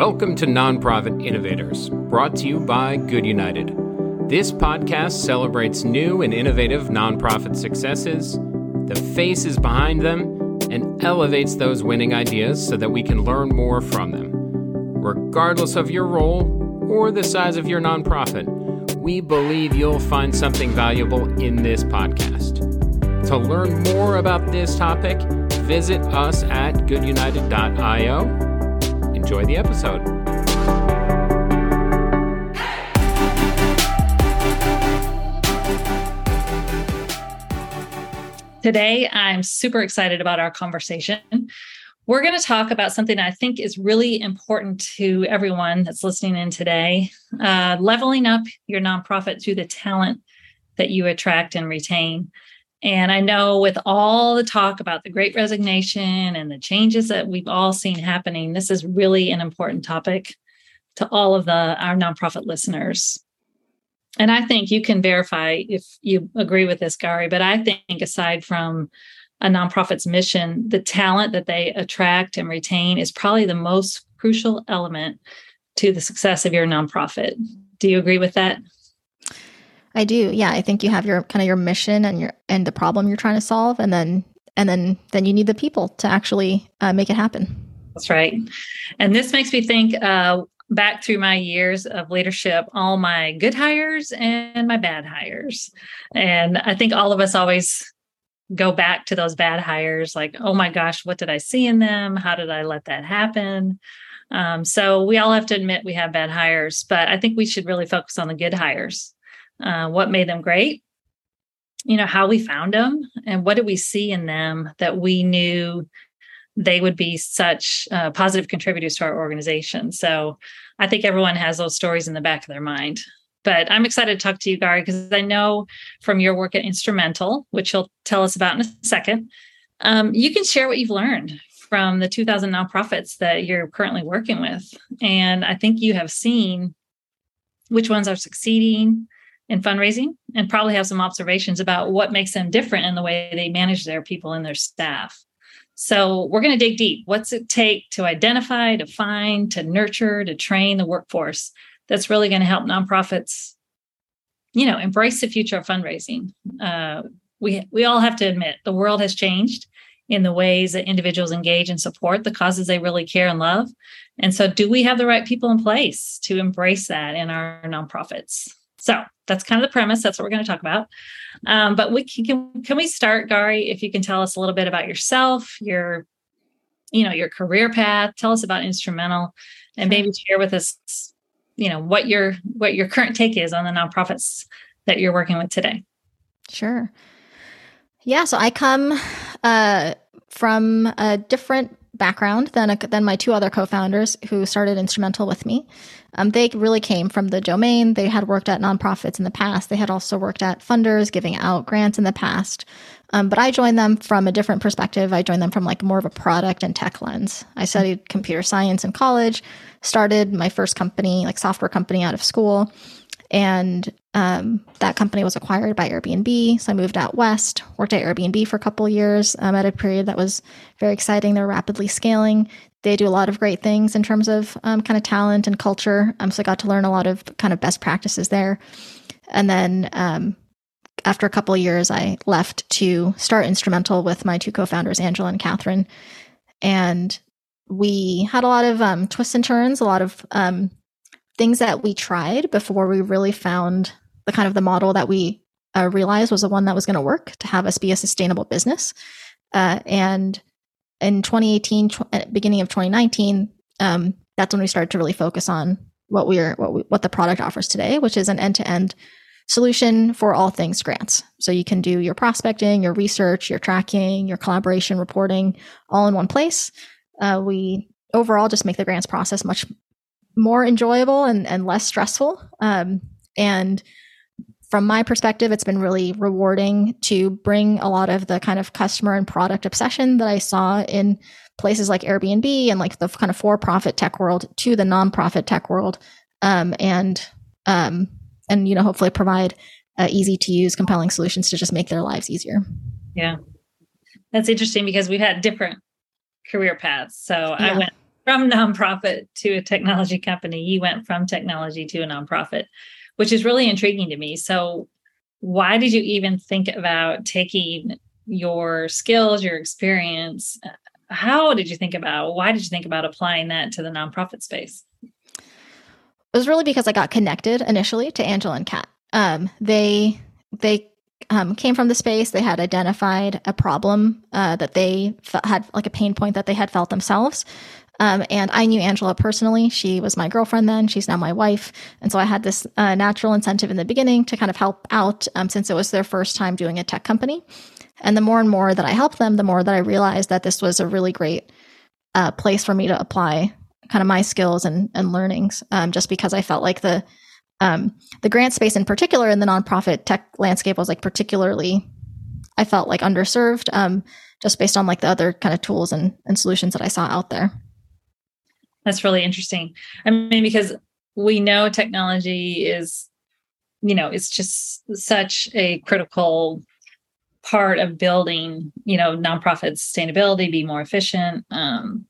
Welcome to Nonprofit Innovators, brought to you by Good United. This podcast celebrates new and innovative nonprofit successes, the faces behind them, and elevates those winning ideas so that we can learn more from them. Regardless of your role or the size of your nonprofit, we believe you'll find something valuable in this podcast. To learn more about this topic, visit us at goodunited.io Enjoy the episode. Today, I'm super excited about our conversation. We're going to talk about something I think is really important to everyone that's listening in today uh, leveling up your nonprofit through the talent that you attract and retain. And I know with all the talk about the great resignation and the changes that we've all seen happening, this is really an important topic to all of the our nonprofit listeners. And I think you can verify if you agree with this, Gary, but I think aside from a nonprofit's mission, the talent that they attract and retain is probably the most crucial element to the success of your nonprofit. Do you agree with that? I do. Yeah, I think you have your kind of your mission and your and the problem you're trying to solve, and then and then then you need the people to actually uh, make it happen. That's right. And this makes me think uh, back through my years of leadership, all my good hires and my bad hires, and I think all of us always go back to those bad hires, like, oh my gosh, what did I see in them? How did I let that happen? Um, so we all have to admit we have bad hires, but I think we should really focus on the good hires uh, what made them great, you know, how we found them, and what did we see in them that we knew they would be such uh, positive contributors to our organization. So I think everyone has those stories in the back of their mind. But I'm excited to talk to you, Gary, because I know from your work at Instrumental, which you'll tell us about in a second, um, you can share what you've learned from the 2000 nonprofits that you're currently working with. And I think you have seen which ones are succeeding, in fundraising and probably have some observations about what makes them different in the way they manage their people and their staff. So we're going to dig deep. What's it take to identify, to find, to nurture, to train the workforce that's really going to help nonprofits, you know, embrace the future of fundraising. Uh, we we all have to admit the world has changed in the ways that individuals engage and support the causes they really care and love. And so, do we have the right people in place to embrace that in our nonprofits? So that's kind of the premise. That's what we're going to talk about. Um, but we can, can, can we start, Gary? If you can tell us a little bit about yourself, your you know your career path. Tell us about instrumental, and maybe share with us, you know, what your what your current take is on the nonprofits that you're working with today. Sure. Yeah. So I come uh, from a different background than than my two other co-founders who started Instrumental with me. Um, they really came from the domain. They had worked at nonprofits in the past. They had also worked at funders, giving out grants in the past. Um, but I joined them from a different perspective. I joined them from like more of a product and tech lens. I studied computer science in college, started my first company, like software company out of school. And um, that company was acquired by Airbnb. So I moved out west, worked at Airbnb for a couple years um, at a period that was very exciting. They're rapidly scaling. They do a lot of great things in terms of um, kind of talent and culture. Um, so I got to learn a lot of kind of best practices there. And then um, after a couple years, I left to start Instrumental with my two co founders, Angela and Catherine. And we had a lot of um, twists and turns, a lot of things that we tried before we really found the kind of the model that we uh, realized was the one that was going to work to have us be a sustainable business. Uh, and in 2018, tw- uh, beginning of 2019, um, that's when we started to really focus on what we're what we, what the product offers today, which is an end to end solution for all things grants. So you can do your prospecting, your research, your tracking, your collaboration reporting all in one place. Uh, we overall just make the grants process much more enjoyable and, and less stressful. Um, and from my perspective, it's been really rewarding to bring a lot of the kind of customer and product obsession that I saw in places like Airbnb and like the kind of for profit tech world to the nonprofit tech world. Um, and, um, and, you know, hopefully provide uh, easy to use, compelling solutions to just make their lives easier. Yeah. That's interesting because we've had different career paths. So yeah. I went from nonprofit to a technology company. You went from technology to a nonprofit, which is really intriguing to me. So, why did you even think about taking your skills, your experience? How did you think about? Why did you think about applying that to the nonprofit space? It was really because I got connected initially to Angela and Kat. Um, they they um, came from the space. They had identified a problem uh, that they f- had, like a pain point that they had felt themselves. Um, and I knew Angela personally. She was my girlfriend then. She's now my wife. And so I had this uh, natural incentive in the beginning to kind of help out um, since it was their first time doing a tech company. And the more and more that I helped them, the more that I realized that this was a really great uh, place for me to apply kind of my skills and, and learnings, um, just because I felt like the um, the grant space in particular in the nonprofit tech landscape was like particularly i felt like underserved um, just based on like the other kind of tools and, and solutions that i saw out there that's really interesting i mean because we know technology is you know it's just such a critical part of building you know nonprofit sustainability be more efficient um,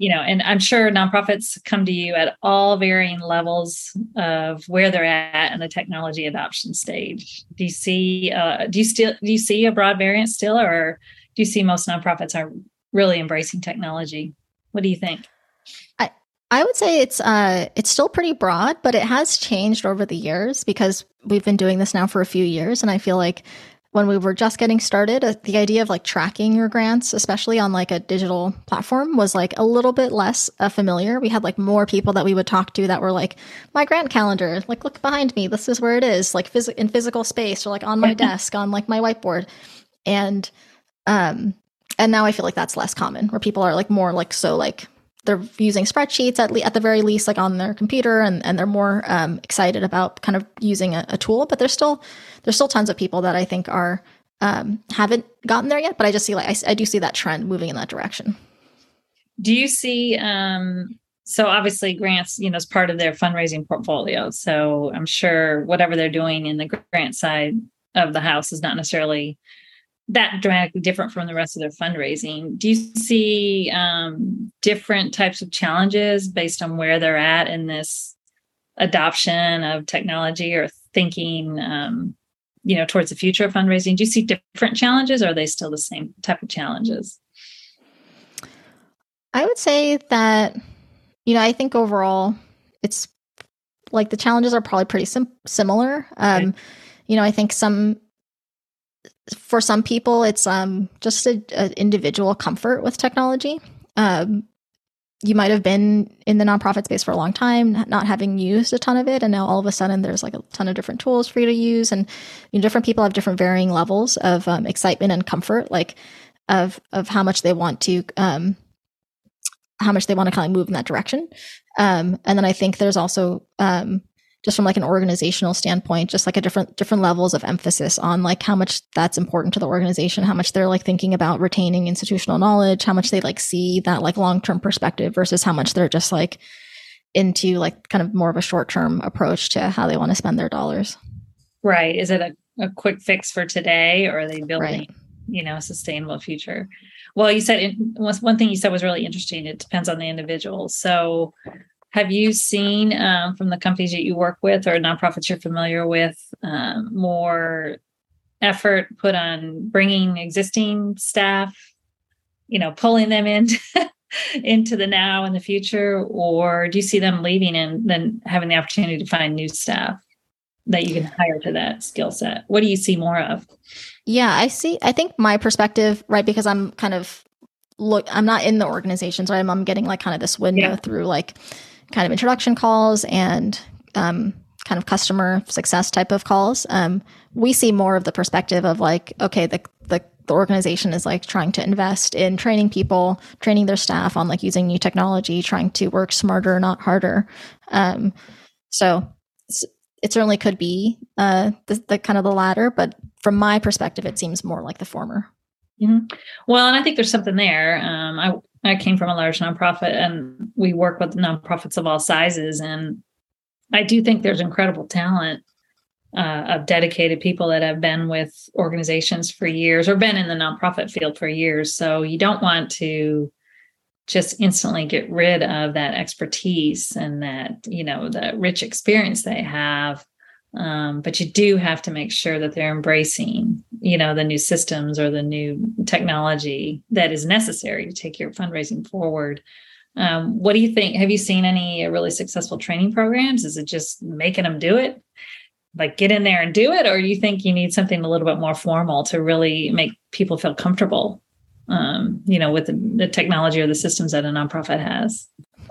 you know, and I'm sure nonprofits come to you at all varying levels of where they're at in the technology adoption stage. Do you see uh, do you still do you see a broad variance still, or do you see most nonprofits are really embracing technology? What do you think? I I would say it's uh it's still pretty broad, but it has changed over the years because we've been doing this now for a few years, and I feel like when we were just getting started, uh, the idea of like tracking your grants, especially on like a digital platform, was like a little bit less uh, familiar. We had like more people that we would talk to that were like, my grant calendar, like look behind me, this is where it is, like phys- in physical space or like on my desk, on like my whiteboard. And, um, and now I feel like that's less common where people are like more like so like they're using spreadsheets at, le- at the very least like on their computer and, and they're more um, excited about kind of using a, a, tool but there's still there's still tons of people that i think are um, haven't gotten there yet but i just see like I, I, do see that trend moving in that direction. Do you see um, so obviously grants you know is part of their fundraising portfolio so i'm sure whatever they're doing in the grant side of the house is not necessarily that dramatically different from the rest of their fundraising. Do you see um, different types of challenges based on where they're at in this adoption of technology or thinking, um, you know, towards the future of fundraising? Do you see different challenges, or are they still the same type of challenges? I would say that, you know, I think overall it's like the challenges are probably pretty sim- similar. Um, okay. You know, I think some for some people, it's um, just an individual comfort with technology. Um, you might have been in the nonprofit space for a long time, not having used a ton of it, and now all of a sudden there's like a ton of different tools for you to use, and you know, different people have different varying levels of um, excitement and comfort, like of of how much they want to um, how much they want to kind of move in that direction. Um, and then I think there's also um, just from like an organizational standpoint just like a different different levels of emphasis on like how much that's important to the organization how much they're like thinking about retaining institutional knowledge how much they like see that like long-term perspective versus how much they're just like into like kind of more of a short-term approach to how they want to spend their dollars. Right. Is it a, a quick fix for today or are they building right. you know a sustainable future? Well you said it, one thing you said was really interesting. It depends on the individual. So have you seen um, from the companies that you work with or nonprofits you're familiar with um, more effort put on bringing existing staff, you know, pulling them in into the now and the future, or do you see them leaving and then having the opportunity to find new staff that you can hire to that skill set? What do you see more of? Yeah, I see. I think my perspective, right, because I'm kind of look, I'm not in the organizations, right? I'm, I'm getting like kind of this window yeah. through like kind of introduction calls and um, kind of customer success type of calls. Um, we see more of the perspective of like, okay, the, the the organization is like trying to invest in training people, training their staff on like using new technology, trying to work smarter, not harder. Um, so it certainly could be uh, the, the, kind of the latter, but from my perspective, it seems more like the former. Mm-hmm. Well, and I think there's something there. Um, I I came from a large nonprofit, and we work with nonprofits of all sizes, and I do think there's incredible talent uh, of dedicated people that have been with organizations for years or been in the nonprofit field for years. So you don't want to just instantly get rid of that expertise and that you know the rich experience they have um, but you do have to make sure that they're embracing you know the new systems or the new technology that is necessary to take your fundraising forward. Um, what do you think? Have you seen any really successful training programs? Is it just making them do it? Like get in there and do it? Or do you think you need something a little bit more formal to really make people feel comfortable um, you know with the, the, technology or the systems that a nonprofit has?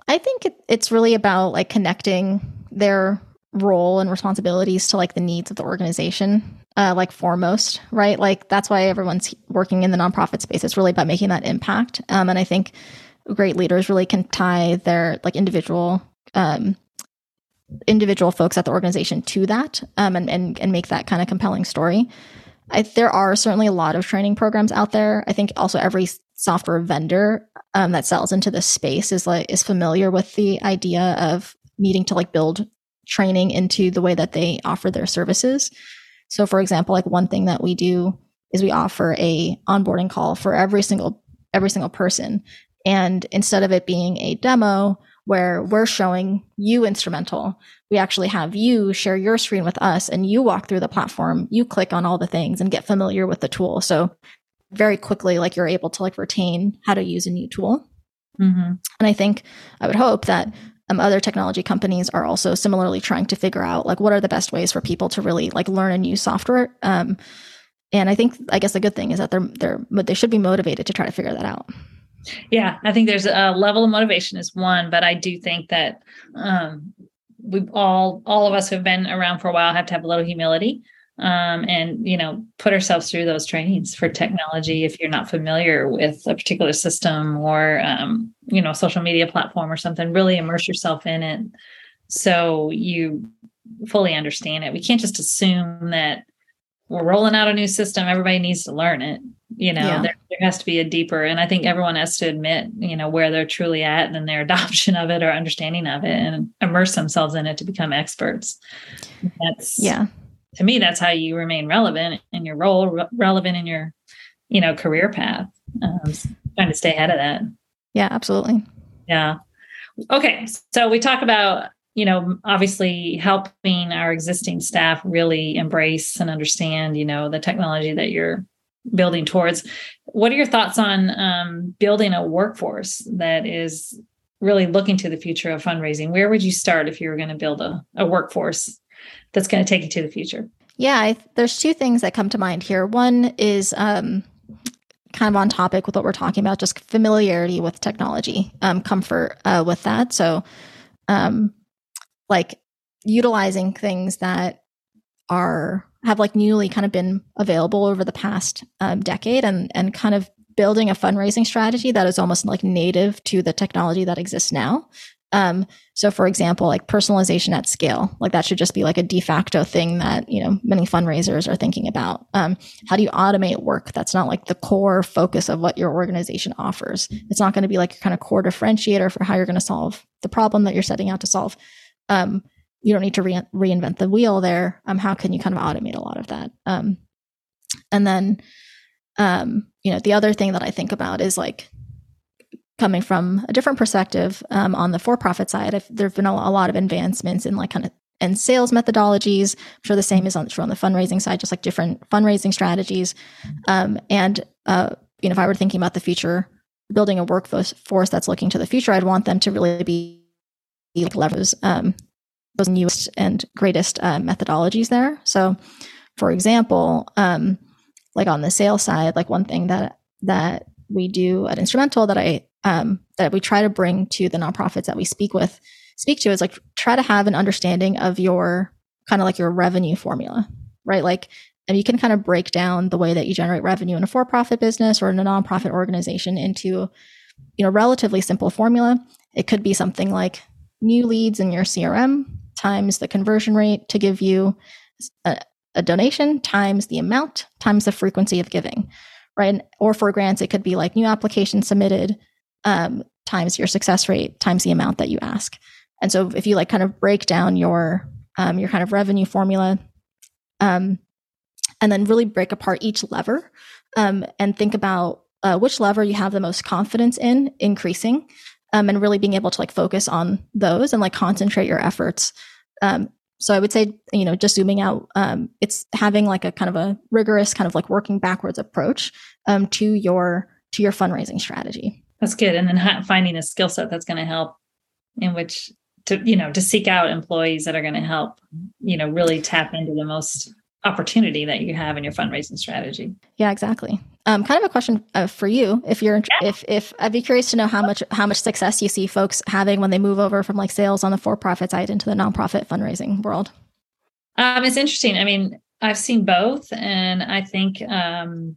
I think it, it's really about like connecting their role and responsibilities to like the needs of the organization uh, like foremost right? Like that's why everyone's working in the nonprofit space it's really about making that impact. Um, and i think great leaders really can tie their like individual um, individual folks at the organization to that um, and, and and make that kind of compelling story. I, there are certainly a lot of training programs out there. I think also every software vendor um, that sells into this space is like is familiar with the idea of needing to like build training into the way that they offer their services. So for example, like one thing that we do is we offer a onboarding call for every single every single person. And instead of it being a demo where we're showing you instrumental, we actually have you share your screen with us and you walk through the platform, you click on all the things and get familiar with the tool. So very quickly, like you're able to like retain how to use a new tool. Mm-hmm. And I think I would hope that um, other technology companies are also similarly trying to figure out like what are the best ways for people to really like learn and use software. Um, and I think I guess the good thing is that they're they're they should be motivated to try to figure that out. Yeah, I think there's a level of motivation is one, but I do think that um, we all all of us who have been around for a while have to have a little humility um, and you know put ourselves through those trainings for technology if you're not familiar with a particular system or um, you know social media platform or something really immerse yourself in it so you fully understand it. We can't just assume that we're rolling out a new system everybody needs to learn it you know yeah. there, there, has to be a deeper and i think everyone has to admit you know where they're truly at and their adoption of it or understanding of it and immerse themselves in it to become experts. That's yeah to me that's how you remain relevant in your role re- relevant in your you know career path um, trying to stay ahead of that. Yeah absolutely. Yeah. Okay so we talk about you know obviously helping our existing staff really embrace and understand you know the technology that you're building towards. What are your thoughts on um, building a workforce that is really looking to the future of fundraising? Where would you start if you were going to build a, a workforce that's going to take you to the future? Yeah, I, there's two things that come to mind here. One is um, kind of on topic with what we're talking about, just familiarity with technology, um, comfort uh, with that. So, um, like utilizing things that are have like newly kind of been available over the past um, decade, and and kind of building a fundraising strategy that is almost like native to the technology that exists now. Um, so for example, like personalization at scale, like that should just be like a de facto thing that, you know, many fundraisers are thinking about. Um, how do you automate work? That's not like the core focus of what your organization offers. It's not going to be like your kind of core differentiator for how you're going to solve the problem that you're setting out to solve. Um, you don't need to re- reinvent the wheel there. Um, how can you kind of automate a lot of that? Um, and then, um, you know, the other thing that I think about is like coming from a different perspective um, on the for-profit side. There have been a, a, lot of advancements in like kind of and sales methodologies i'm sure the same is on, true on the fundraising side just like different fundraising strategies. Um, and uh, you know if i were thinking about the future building a workforce that's looking to the future i'd want them to really be like levers um, those newest and greatest uh, methodologies there. So for example um, like on the sales side like one thing that that we do at instrumental that i um, that we try to bring to the nonprofits that we speak with speak to is like try to have an understanding of your kind of like your revenue formula right? Like and you can kind of break down the way that you generate revenue in a for-profit business or in a nonprofit organization into you know relatively simple formula. It could be something like new leads in your crm times the conversion rate to give you a, a donation times the amount times the frequency of giving right? Or for grants it could be like new applications submitted um, times your success rate times the amount that you ask. And so if you like kind of break down your um, your kind of revenue formula, um, and then really break apart each lever um, and think about uh, which lever you have the most confidence in increasing um, and really being able to like focus on those and like concentrate your efforts um, so i would say you know just zooming out um, it's having like a kind of a rigorous kind of like working backwards approach um, to your to your fundraising strategy that's good and then finding a skill set that's going to help in which to you know to seek out employees that are going to help you know really tap into the most opportunity that you have in your fundraising strategy. Yeah, exactly. Um, kind of a question uh, for you, if you're, yeah. if if I'd be curious to know how much how much success you see folks having when they move over from like sales on the for-profit side into the nonprofit fundraising world. Um, it's interesting. I mean, I've seen both, and I think um,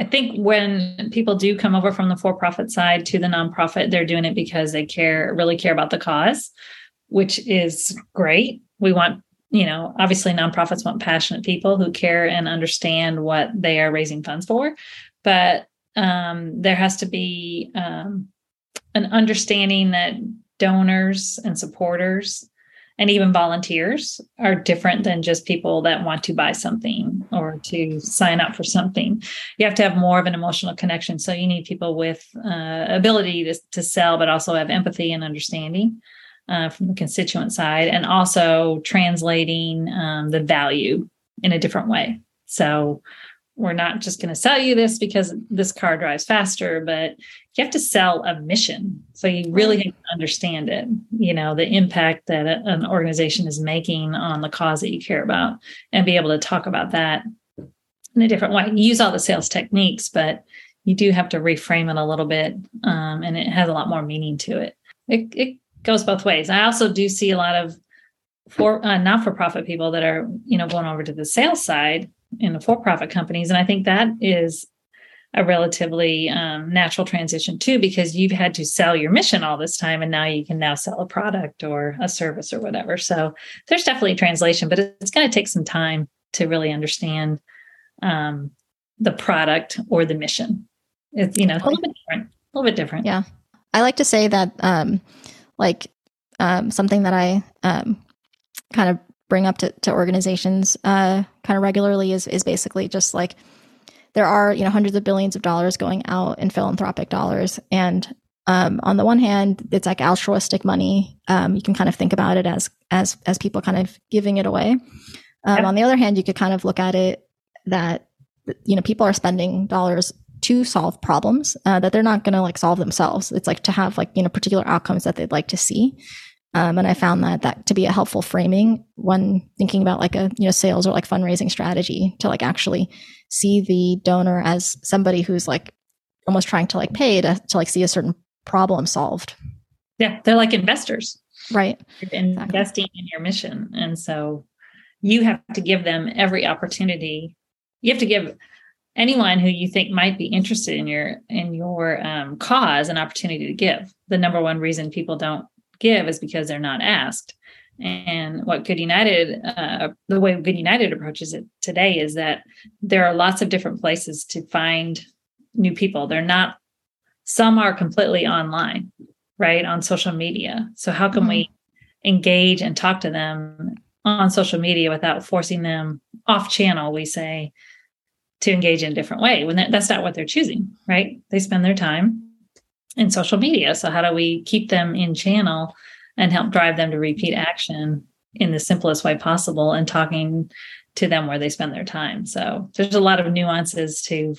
I think when people do come over from the for-profit side to the nonprofit, they're doing it because they care, really care about the cause, which is great. We want you know, obviously nonprofits want passionate people who care and understand what they are raising funds for, but um, there has to be um, an understanding that donors and supporters and even volunteers are different than just people that want to buy something or to sign up for something. You have to have more of an emotional connection. So you need people with uh, ability to, to sell, but also have empathy and understanding uh, from the constituent side and also translating um, the value in a different way. So we're not just going to sell you this because this car drives faster, but you have to sell a mission. So you really have to understand it, you know, the impact that a, an organization is making on the cause that you care about and be able to talk about that in a different way. You use all the sales techniques, but you do have to reframe it a little bit um, and it has a lot more meaning to it. It, it goes both ways. I also do see a lot of for uh, not for profit people that are you know going over to the sales side in the for profit companies, and I think that is a relatively um, natural transition too because you've had to sell your mission all this time and now you can now sell a product or a service or whatever. So there's definitely translation but it's going to take some time to really understand um, the product or the mission. It's you know a little bit different a little bit different. Yeah. I like to say that um, like um, something that I um, kind of bring up to, to organizations uh, kind of regularly is is basically just like there are you know hundreds of billions of dollars going out in philanthropic dollars and um, on the one hand it's like altruistic money um, you can kind of think about it as as as people kind of giving it away um, on the other hand you could kind of look at it that you know people are spending dollars to solve problems uh, that they're not going to like solve themselves. It's like to have like you know particular outcomes that they'd like to see. Um, and I found that that to be a helpful framing when thinking about like a you know sales or like fundraising strategy to like actually see the donor as somebody who's like almost trying to like pay to to like see a certain problem solved. Yeah, they're like investors, right? investing in your mission, and so you have to give them every opportunity. You have to give anyone who you think might be interested in your in your um, cause an opportunity to give the number one reason people don't give is because they're not asked and what good united uh, the way good united approaches it today is that there are lots of different places to find new people they're not some are completely online right on social media so how can mm-hmm. we engage and talk to them on social media without forcing them off channel we say to engage in a different way when that's not what they're choosing, right? They spend their time in social media. So how do we keep them in channel and help drive them to repeat action in the simplest way possible and talking to them where they spend their time. So there's a lot of nuances to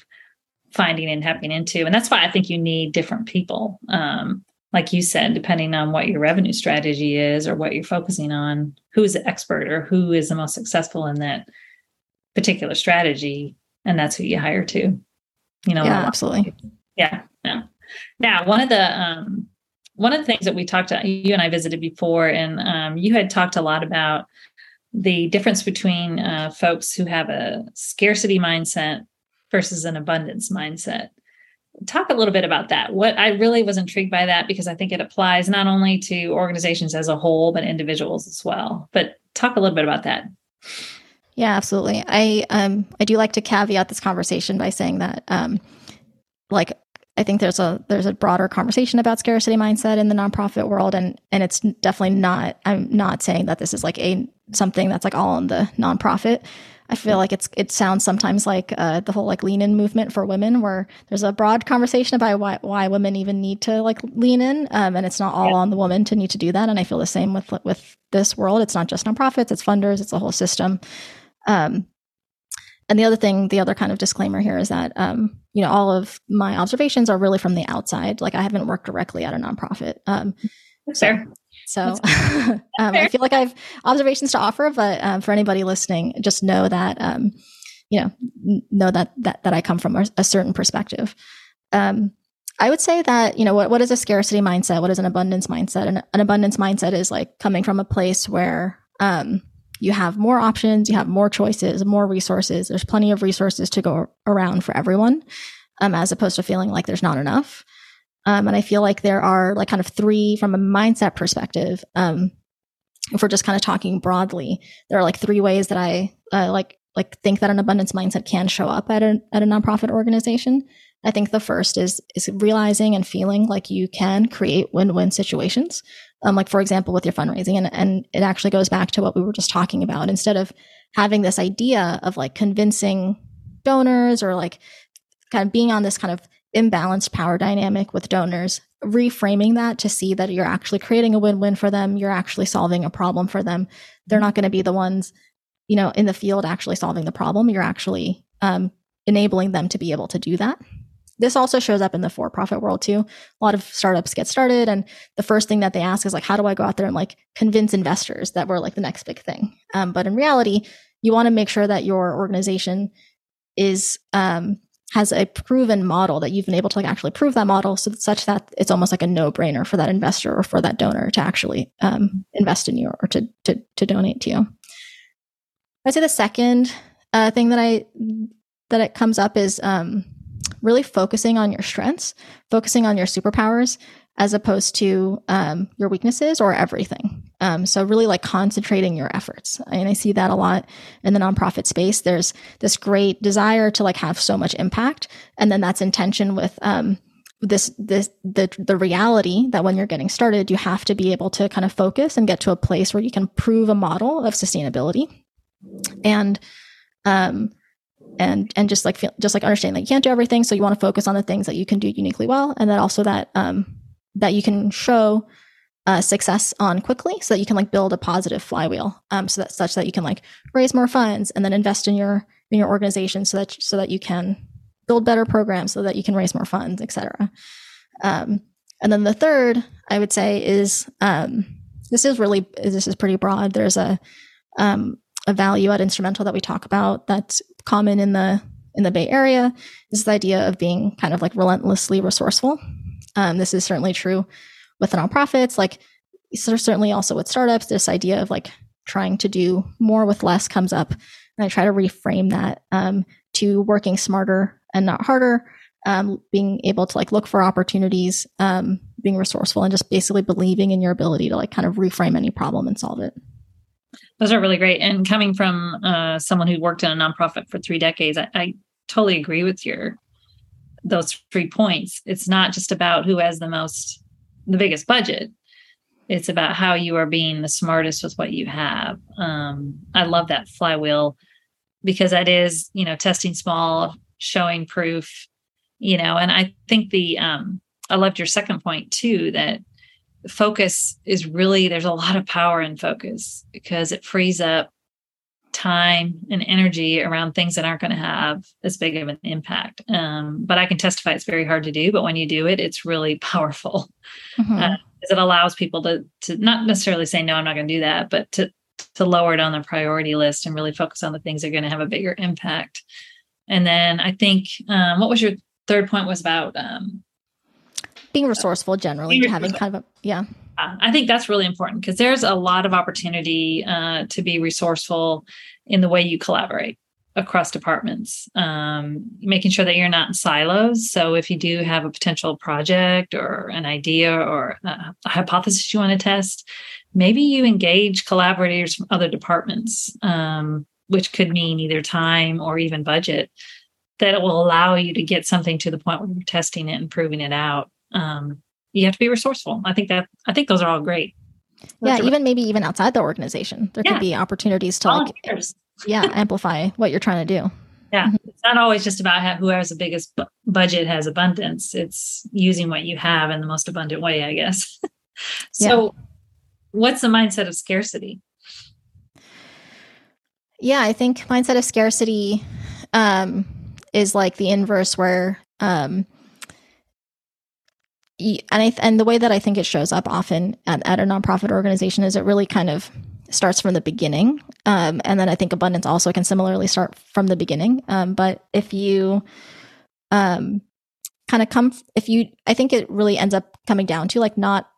finding and tapping into. And that's why I think you need different people. Um, like you said, depending on what your revenue strategy is or what you're focusing on, who is the expert or who is the most successful in that particular strategy and that's who you hire to. You know, yeah, absolutely. Yeah, yeah. One of the um, one of the things that we talked to you and I visited before, and um, you had talked a lot about the difference between uh, folks who have a scarcity mindset versus an abundance mindset. Talk a little bit about that. What I really was intrigued by that because I think it applies not only to organizations as a whole, but individuals as well. But talk a little bit about that. Yeah, absolutely. I um I do like to caveat this conversation by saying that um like I think there's a there's a broader conversation about scarcity mindset in the nonprofit world and and it's definitely not I'm not saying that this is like a something that's like all in the nonprofit. I feel like it's it sounds sometimes like uh, the whole like lean in movement for women, where there's a broad conversation about why why women even need to like lean in, um, and it's not all yeah. on the woman to need to do that. And I feel the same with with this world. It's not just nonprofits, it's funders, it's the whole system. Um, and the other thing, the other kind of disclaimer here is that um, you know all of my observations are really from the outside. Like I haven't worked directly at a nonprofit. Um, so, so um, I feel like I have observations to offer, but um, for anybody listening, just know that um, you know know that that that I come from a, a certain perspective. Um, I would say that you know what what is a scarcity mindset? What is an abundance mindset? And an abundance mindset is like coming from a place where um, you have more options, you have more choices, more resources. There's plenty of resources to go around for everyone, um, as opposed to feeling like there's not enough. Um, and I feel like there are like kind of three from a mindset perspective. Um, if we're just kind of talking broadly, there are like three ways that I uh, like like think that an abundance mindset can show up at a at a nonprofit organization. I think the first is is realizing and feeling like you can create win-win situations. Um, like for example, with your fundraising, and and it actually goes back to what we were just talking about. Instead of having this idea of like convincing donors or like kind of being on this kind of imbalanced power dynamic with donors, reframing that to see that you're actually creating a win-win for them, you're actually solving a problem for them. They're not going to be the ones, you know, in the field actually solving the problem. You're actually um, enabling them to be able to do that. This also shows up in the for-profit world too. A lot of startups get started, and the first thing that they ask is like, "How do I go out there and like convince investors that we're like the next big thing?" Um, but in reality, you want to make sure that your organization is um, has a proven model that you've been able to like actually prove that model so that such that it's almost like a no-brainer for that investor or for that donor to actually um, invest in you or to, to, to donate to you i'd say the second uh, thing that i that it comes up is um, really focusing on your strengths focusing on your superpowers as opposed to um, your weaknesses or everything. Um, so really like concentrating your efforts. And I see that a lot in the nonprofit space. There's this great desire to like have so much impact. And then that's intention with, um, this, this, the, the reality that when you're getting started, you have to be able to kind of focus and get to a place where you can prove a model of sustainability. And, um, and and just like feel, just like understanding that you can't do everything so you want to focus on the things that you can do uniquely well and then also that um that you can show uh, success on quickly so that you can like build a positive flywheel um, so that such that you can like raise more funds and then invest in your in your organization so that so that you can build better programs so that you can raise more funds etc um, and then the third i would say is um, this is really this is pretty broad. There's a um, a value add instrumental that we talk about that's common in the in the bay area is the idea of being kind of like relentlessly resourceful um, this is certainly true with the nonprofits, like certainly also with startups. This idea of like trying to do more with less comes up, and I try to reframe that um, to working smarter and not harder. Um, being able to like look for opportunities, um, being resourceful, and just basically believing in your ability to like kind of reframe any problem and solve it. Those are really great. And coming from uh, someone who worked in a nonprofit for three decades, I, I totally agree with your those three points. It's not just about who has the most, the biggest budget. It's about how you are being the smartest with what you have. Um, I love that flywheel because that is, you know, testing small, showing proof, you know, and I think the, um, I loved your second point too, that focus is really, there's a lot of power in focus because it frees up time and energy around things that aren't going to have as big of an impact. Um, but I can testify it's very hard to do. But when you do it, it's really powerful. Mm-hmm. Uh, it allows people to to not necessarily say no, I'm not going to do that, but to to lower it on the priority list and really focus on the things that are going to have a bigger impact. And then I think um, what was your third point was about um, being resourceful generally, being having kind of a yeah. I think that's really important because there's a lot of opportunity uh, to be resourceful in the way you collaborate across departments, um, making sure that you're not in silos. So if you do have a potential project or an idea or a, a hypothesis you want to test, maybe you engage collaborators from other departments, um, which could mean either time or even budget that will allow you to get something to the point where you're testing it and proving it out. Um, you have to be resourceful. I think that I think those are all great. That's yeah, even maybe even outside the organization, there yeah. could be opportunities to like yeah amplify what you're trying to do yeah it's not always just about how, who has the biggest bu- budget has abundance it's using what you have in the most abundant way i guess so yeah. what's the mindset of scarcity yeah i think mindset of scarcity um, is like the inverse where um, and I and the way that I think it shows up often at, at a nonprofit organization is it really kind of starts from the beginning, um, and then I think abundance also can similarly start from the beginning. Um, but if you um, kind of come, if you, I think it really ends up coming down to like not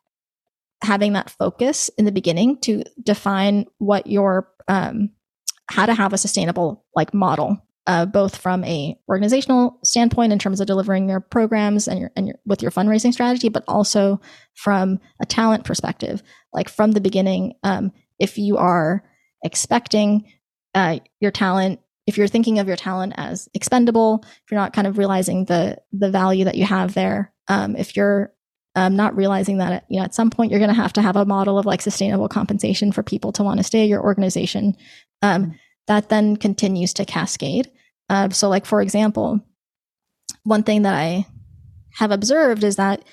having that focus in the beginning to define what your um, how to have a sustainable like model uh, both from a organizational standpoint in terms of delivering your programs and your and your with your fundraising strategy, but also from a talent perspective. Like from the beginning, um, if you are expecting uh, your talent, if you're thinking of your talent as expendable, if you're not kind of realizing the the value that you have there, um, if you're um, not realizing that you know at some point you're going to have to have a model of like sustainable compensation for people to want to stay at your organization. Um, that then continues to cascade. Uh, so, like for example, one thing that I have observed is that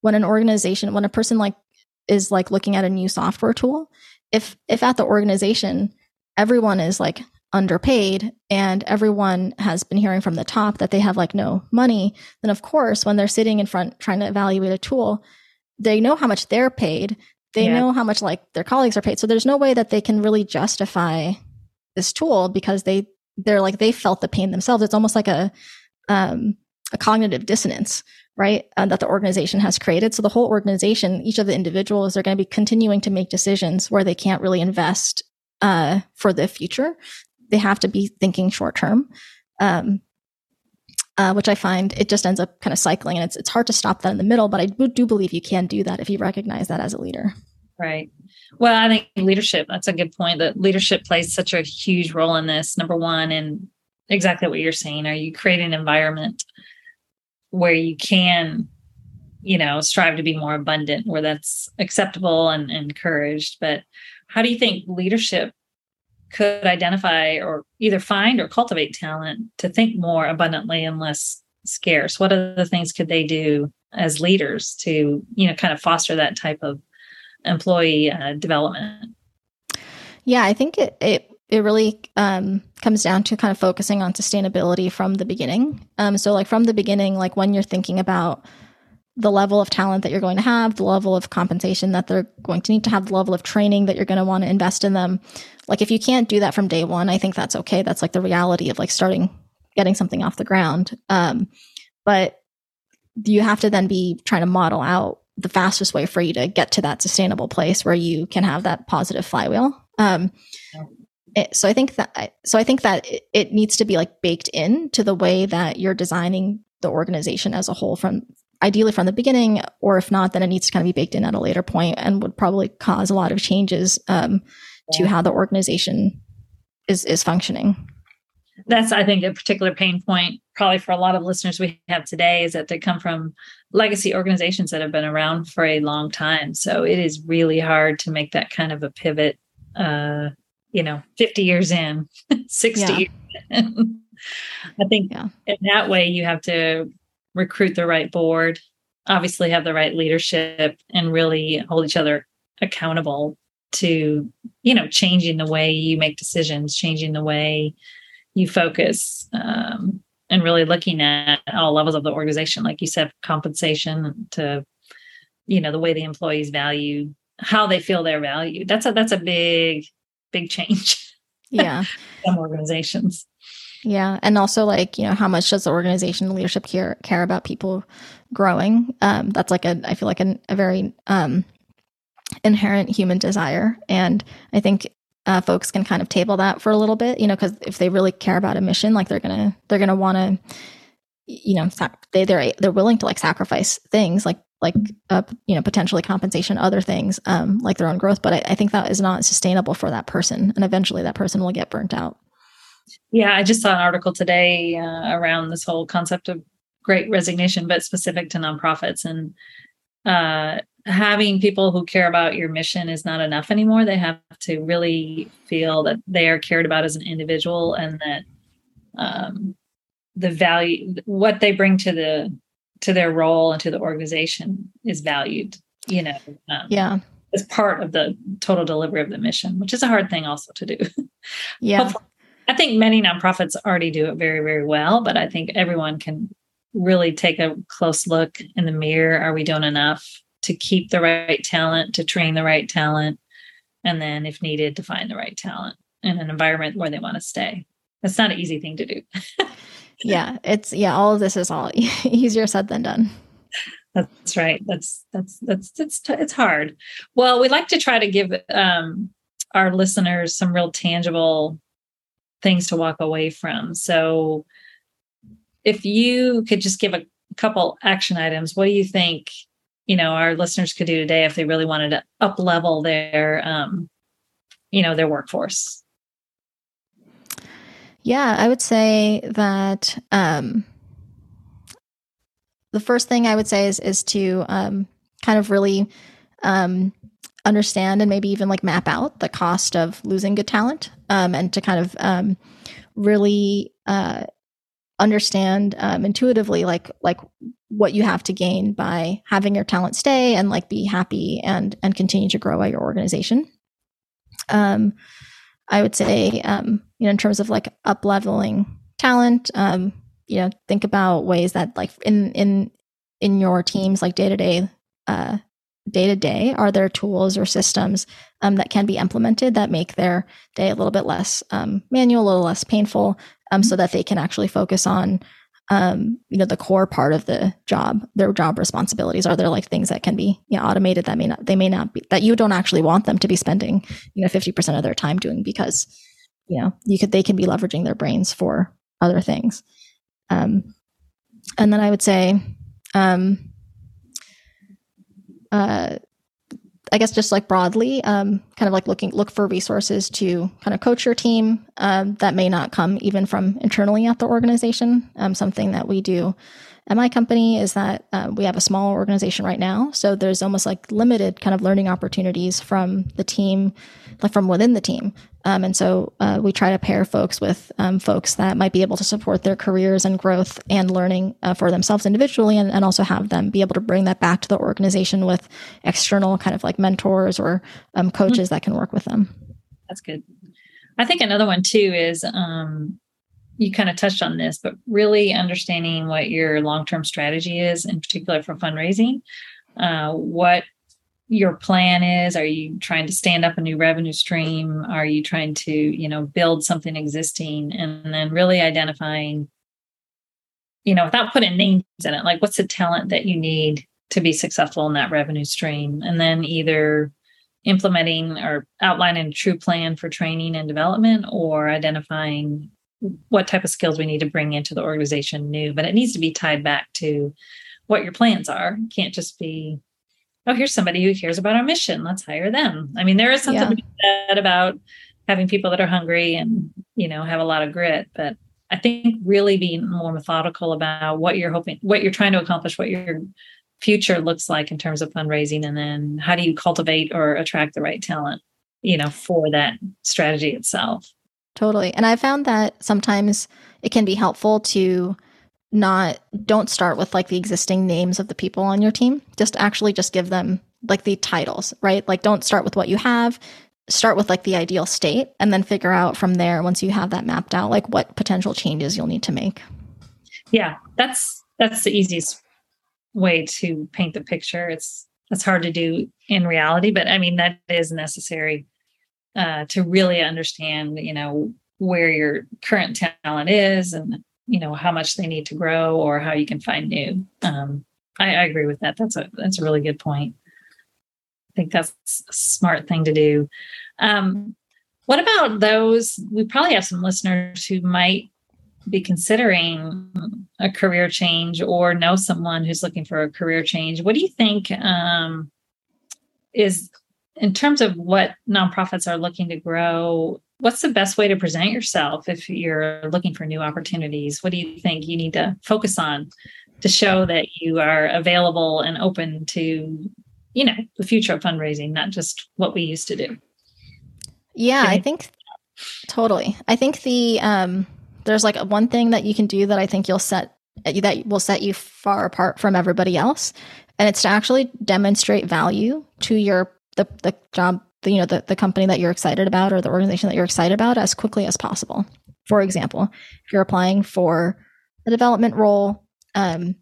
when an organization, when a person like is like looking at a new software tool, if if at the organization everyone is like underpaid and everyone has been hearing from the top that they have like no money, then of course when they're sitting in front trying to evaluate a tool, they know how much they're paid. They yeah. know how much like their colleagues are paid. So there's no way that they can really justify this tool because they they're like they felt the pain themselves. It's almost like a um, a cognitive dissonance, right? Uh, that the organization has created. So the whole organization, each of the individuals, are going to be continuing to make decisions where they can't really invest uh, for the future. They have to be thinking short term. Um, uh, which I find it just ends up kind of cycling, and it's it's hard to stop that in the middle. But I do believe you can do that if you recognize that as a leader. Right. Well, I think leadership, that's a good point that leadership plays such a huge role in this. Number one, and exactly what you're saying. Are you creating an environment where you can, you know, strive to be more abundant, where that's acceptable and, encouraged? But how do you think leadership could identify or either find or cultivate talent to think more abundantly and less scarce? What other things could they do as leaders to, you know, kind of foster that type of employee uh, development? Yeah, I think it it it really um, comes down to kind of focusing on sustainability from the beginning. Um, so, like from the beginning, like when you're thinking about the level of talent that you're going to have, the level of compensation that they're going to need to have, the level of training that you're going to want to invest in them. Like if you can't do that from day one, I think that's okay. That's like the reality of like starting getting something off the ground. Um, but you have to then be trying to model out the fastest way for you to get to that sustainable place where you can have that positive flywheel. Um, it, so I think that so I think that it, it needs to be like baked in to the way that you're designing the organization as a whole from ideally from the beginning, or if not, then it needs to kind of be baked in at a later point and would probably cause a lot of changes um, to how the organization is is functioning that's i think a particular pain point probably for a lot of listeners we have today is that they come from legacy organizations that have been around for a long time so it is really hard to make that kind of a pivot uh you know 50 years in 60 yeah. years in. i think yeah. in that way you have to recruit the right board obviously have the right leadership and really hold each other accountable to you know changing the way you make decisions changing the way you focus um, and really looking at all levels of the organization, like you said, compensation to, you know, the way the employees value how they feel they're valued. That's a that's a big, big change. Yeah. Some organizations. Yeah. And also like, you know, how much does the organization leadership care care about people growing? Um, that's like a I feel like an, a very um inherent human desire. And I think uh, folks can kind of table that for a little bit, you know, because if they really care about a mission, like they're gonna they're gonna want to, you know, sac- they they're they're willing to like sacrifice things like like uh, you know potentially compensation other things um, like their own growth. But I, I, think that is not sustainable for that person and eventually that person will get burnt out. Yeah i just saw an article today uh, around this whole concept of great resignation but specific to nonprofits. And uh, having people who care about your mission is not enough anymore. They have to really feel that they are cared about as an individual and that um, the value, what they bring to the to their role and to the organization is valued. You know, um, yeah, as part of the total delivery of the mission, which is a hard thing also to do. Yeah. Hopefully, I think many nonprofits already do it very, very well, but I think everyone can really take a close look in the mirror. Are we doing enough to keep the right talent, to train the right talent, and then, if needed, to find the right talent in an environment where they want to stay? That's not an easy thing to do. yeah, it's yeah. All of this is all easier said than done. That's right. That's that's that's it's it's hard. Well, we like to try to give um, our listeners some real tangible things to walk away from. So, if you could just give a couple action items, what do you think? You know, our listeners could do today if they really wanted to up level their, um, you know, their workforce. Yeah, I would say that um, the first thing I would say is is to um, kind of really um, understand and maybe even like map out the cost of losing good talent, um, and to kind of um, really uh, understand um, intuitively like like what you have to gain by having your talent stay and like be happy and and continue to grow at your organization. Um, I would say, um, you know, in terms of like up leveling talent, um, you know think about ways that like in in in your teams like day to day uh day to day are there tools or systems um, that can be implemented that make their day a little bit less um, manual a little less painful um, so that they can actually focus on um, you know the core part of the job their job responsibilities. Are there like things that can be you know, automated that may not they may not be that you don't actually want them to be spending you know 50% of their time doing because you know you could they can be leveraging their brains for other things. Um, and then I would say, um, uh, I guess just like broadly, um, kind of like looking look for resources to kind of coach your team um, that may not come even from internally at the organization. Um, something that we do at my company is that uh, we have a small organization right now, so there's almost like limited kind of learning opportunities from the team, like from within the team. Um, and so uh, we try to pair folks with um, folks that might be able to support their careers and growth and learning uh, for themselves individually, and, and, also have them be able to bring that back to the organization with external kind of like mentors or um, coaches mm-hmm. that can work with them. That's good. I think another one too is um, you kind of touched on this, but really understanding what your long term strategy is, in particular for fundraising, uh, what your plan is. Are you trying to stand up a new revenue stream? Are you trying to, you know, build something existing? And then really identifying, you know, without putting names in it, like what's the talent that you need to be successful in that revenue stream? And then either implementing or outlining a true plan for training and development or identifying what type of skills we need to bring into the organization new, but it needs to be tied back to what your plans are. It can't just be, oh, here's somebody who cares about our mission. Let's hire them. I mean, there is something yeah. to be said about having people that are hungry and, you know, have a lot of grit, but I think really being more methodical about what you're hoping, what you're trying to accomplish, what your future looks like in terms of fundraising, and then how do you cultivate or attract the right talent, you know, for that strategy itself. Totally. And I found that sometimes it can be helpful to not don't start with like the existing names of the people on your team. Just actually just give them like the titles, right? Like don't start with what you have. Start with like the ideal state and then figure out from there once you have that mapped out like what potential changes you'll need to make. Yeah, that's that's the easiest way to paint the picture. It's it's hard to do in reality, but I mean that is necessary uh, to really understand, you know, where your current talent is and you know how much they need to grow or how you can find new. Um, I, I agree with that. That's a that's a really good point. I think that's a smart thing to do. Um, what about those? We probably have some listeners who might be considering a career change or know someone who's looking for a career change. What do you think um, is in terms of what nonprofits are looking to grow, what's the best way to present yourself if you're looking for new opportunities? What do you think you need to focus on to show that you are available and open to you know, the future of fundraising, not just what we used to do. Yeah, I think totally. I think the um there's like one thing that you can do that I think you'll set that will set you far apart from everybody else and it's to actually demonstrate value to your the the job the, you know the, the company that you're excited about or the organization that you're excited about as quickly as possible. For example if you're applying for a development role um,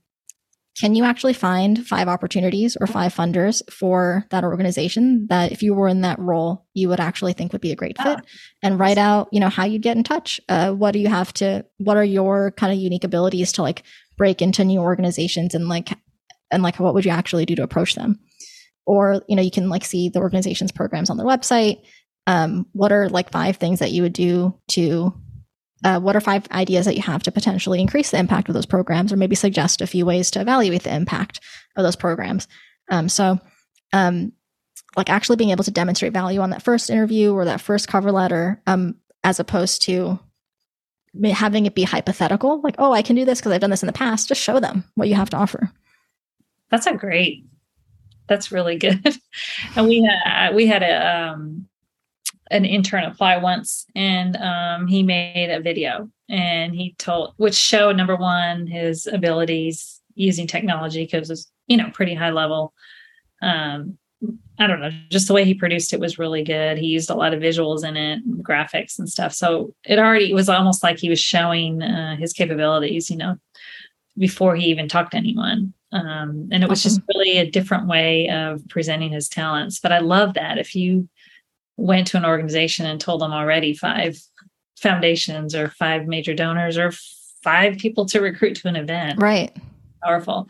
can you actually find five opportunities or five funders for that organization that if you were in that role you would actually think would be a great fit? And write out you know how you'd get in touch. Uh, what do you have to what are your kind of unique abilities to like break into new organizations and like and like what would you actually do to approach them or you know you can like see the organization's programs on their website. Um, what are like five things that you would do to uh, what are five ideas that you have to potentially increase the impact of those programs or maybe suggest a few ways to evaluate the impact of those programs? Um, so um, like actually being able to demonstrate value on that first interview or that first cover letter um, as opposed to having it be hypothetical like oh i can do this because i've done this in the past just show them what you have to offer. That's a great that's really good. And we had we had a um, an intern apply once and um, he made a video and he told which showed number one his abilities using technology because it's you know pretty high level. Um, i don't know just the way he produced it was really good. He used a lot of visuals in it graphics and stuff. So it already it was almost like he was showing uh, his capabilities you know before he even talked to anyone um, and it was awesome. just really a different way of presenting his talents but i love that if you went to an organization and told them already five foundations or five major donors or five people to recruit to an event. Right. Powerful.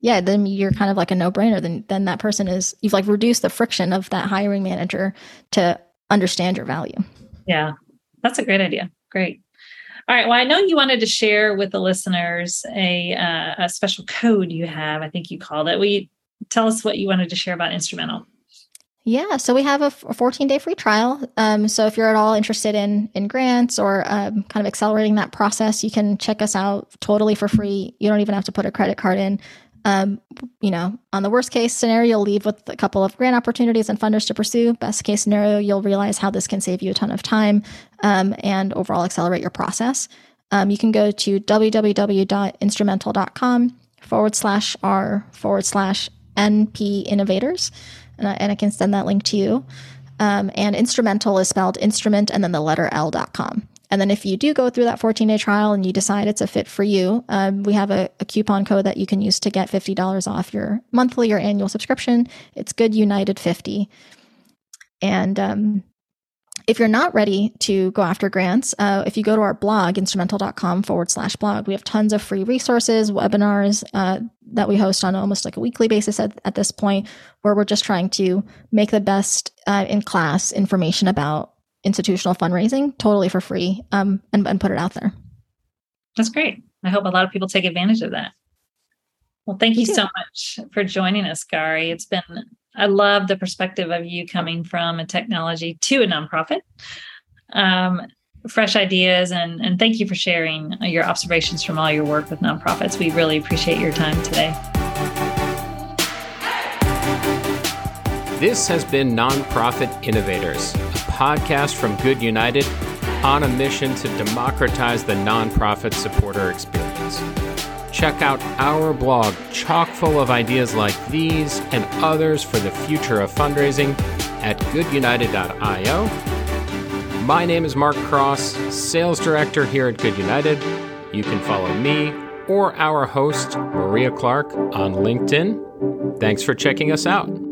Yeah, then you're kind of like a no-brainer. Then then that person is you've like reduced the friction of that hiring manager to understand your value. Yeah. That's a great idea. Great. All right. Well, I know you wanted to share with the listeners a uh, a special code you have. I think you called it. You tell us what you wanted to share about Instrumentl? Yeah, so we have a 14 day free trial. Um, so if you're at all interested in in grants or um, kind of accelerating that process, you can check us out totally for free. You don't even have to put a credit card in. Um, you know, on the worst case scenario, you'll leave with a couple of grant opportunities and funders to pursue. Best case scenario, you'll realize how this can save you a ton of time um, and overall accelerate your process. Um, you can go to www.instrumentl.com forward slash r forward slash NP innovators and I, and I can send that link to you. Um, and instrumentl is spelled instrument and then the letter L.com. And then if you do go through that 14 day trial and you decide it's a fit for you, um, we have a, a, coupon code that you can use to get $50 off your monthly or annual subscription. It's Good United 50. And um, if you're not ready to go after grants, uh, if you go to our blog, instrumentl.com forward slash blog, we have tons of free resources, webinars uh, that we host on almost like a weekly basis at, at, this point, where we're just trying to make the best uh, in class information about institutional fundraising totally for free um, and, and put it out there. That's great. I hope a lot of people take advantage of that. Well, thank you so much for joining us, Gary. It's been I love the perspective of you coming from a technology to a nonprofit. Um, fresh ideas and and thank you for sharing your observations from all your work with nonprofits. We really appreciate your time today. This has been Nonprofit Innovators, a podcast from Good United on a mission to democratize the nonprofit supporter experience check out our blog, chock full of ideas like these and others for the future of fundraising at goodunited.io. My name is Mark Cross, Sales Director here at Good United. You can follow me or our host, Maria Clark, on LinkedIn. Thanks for checking us out.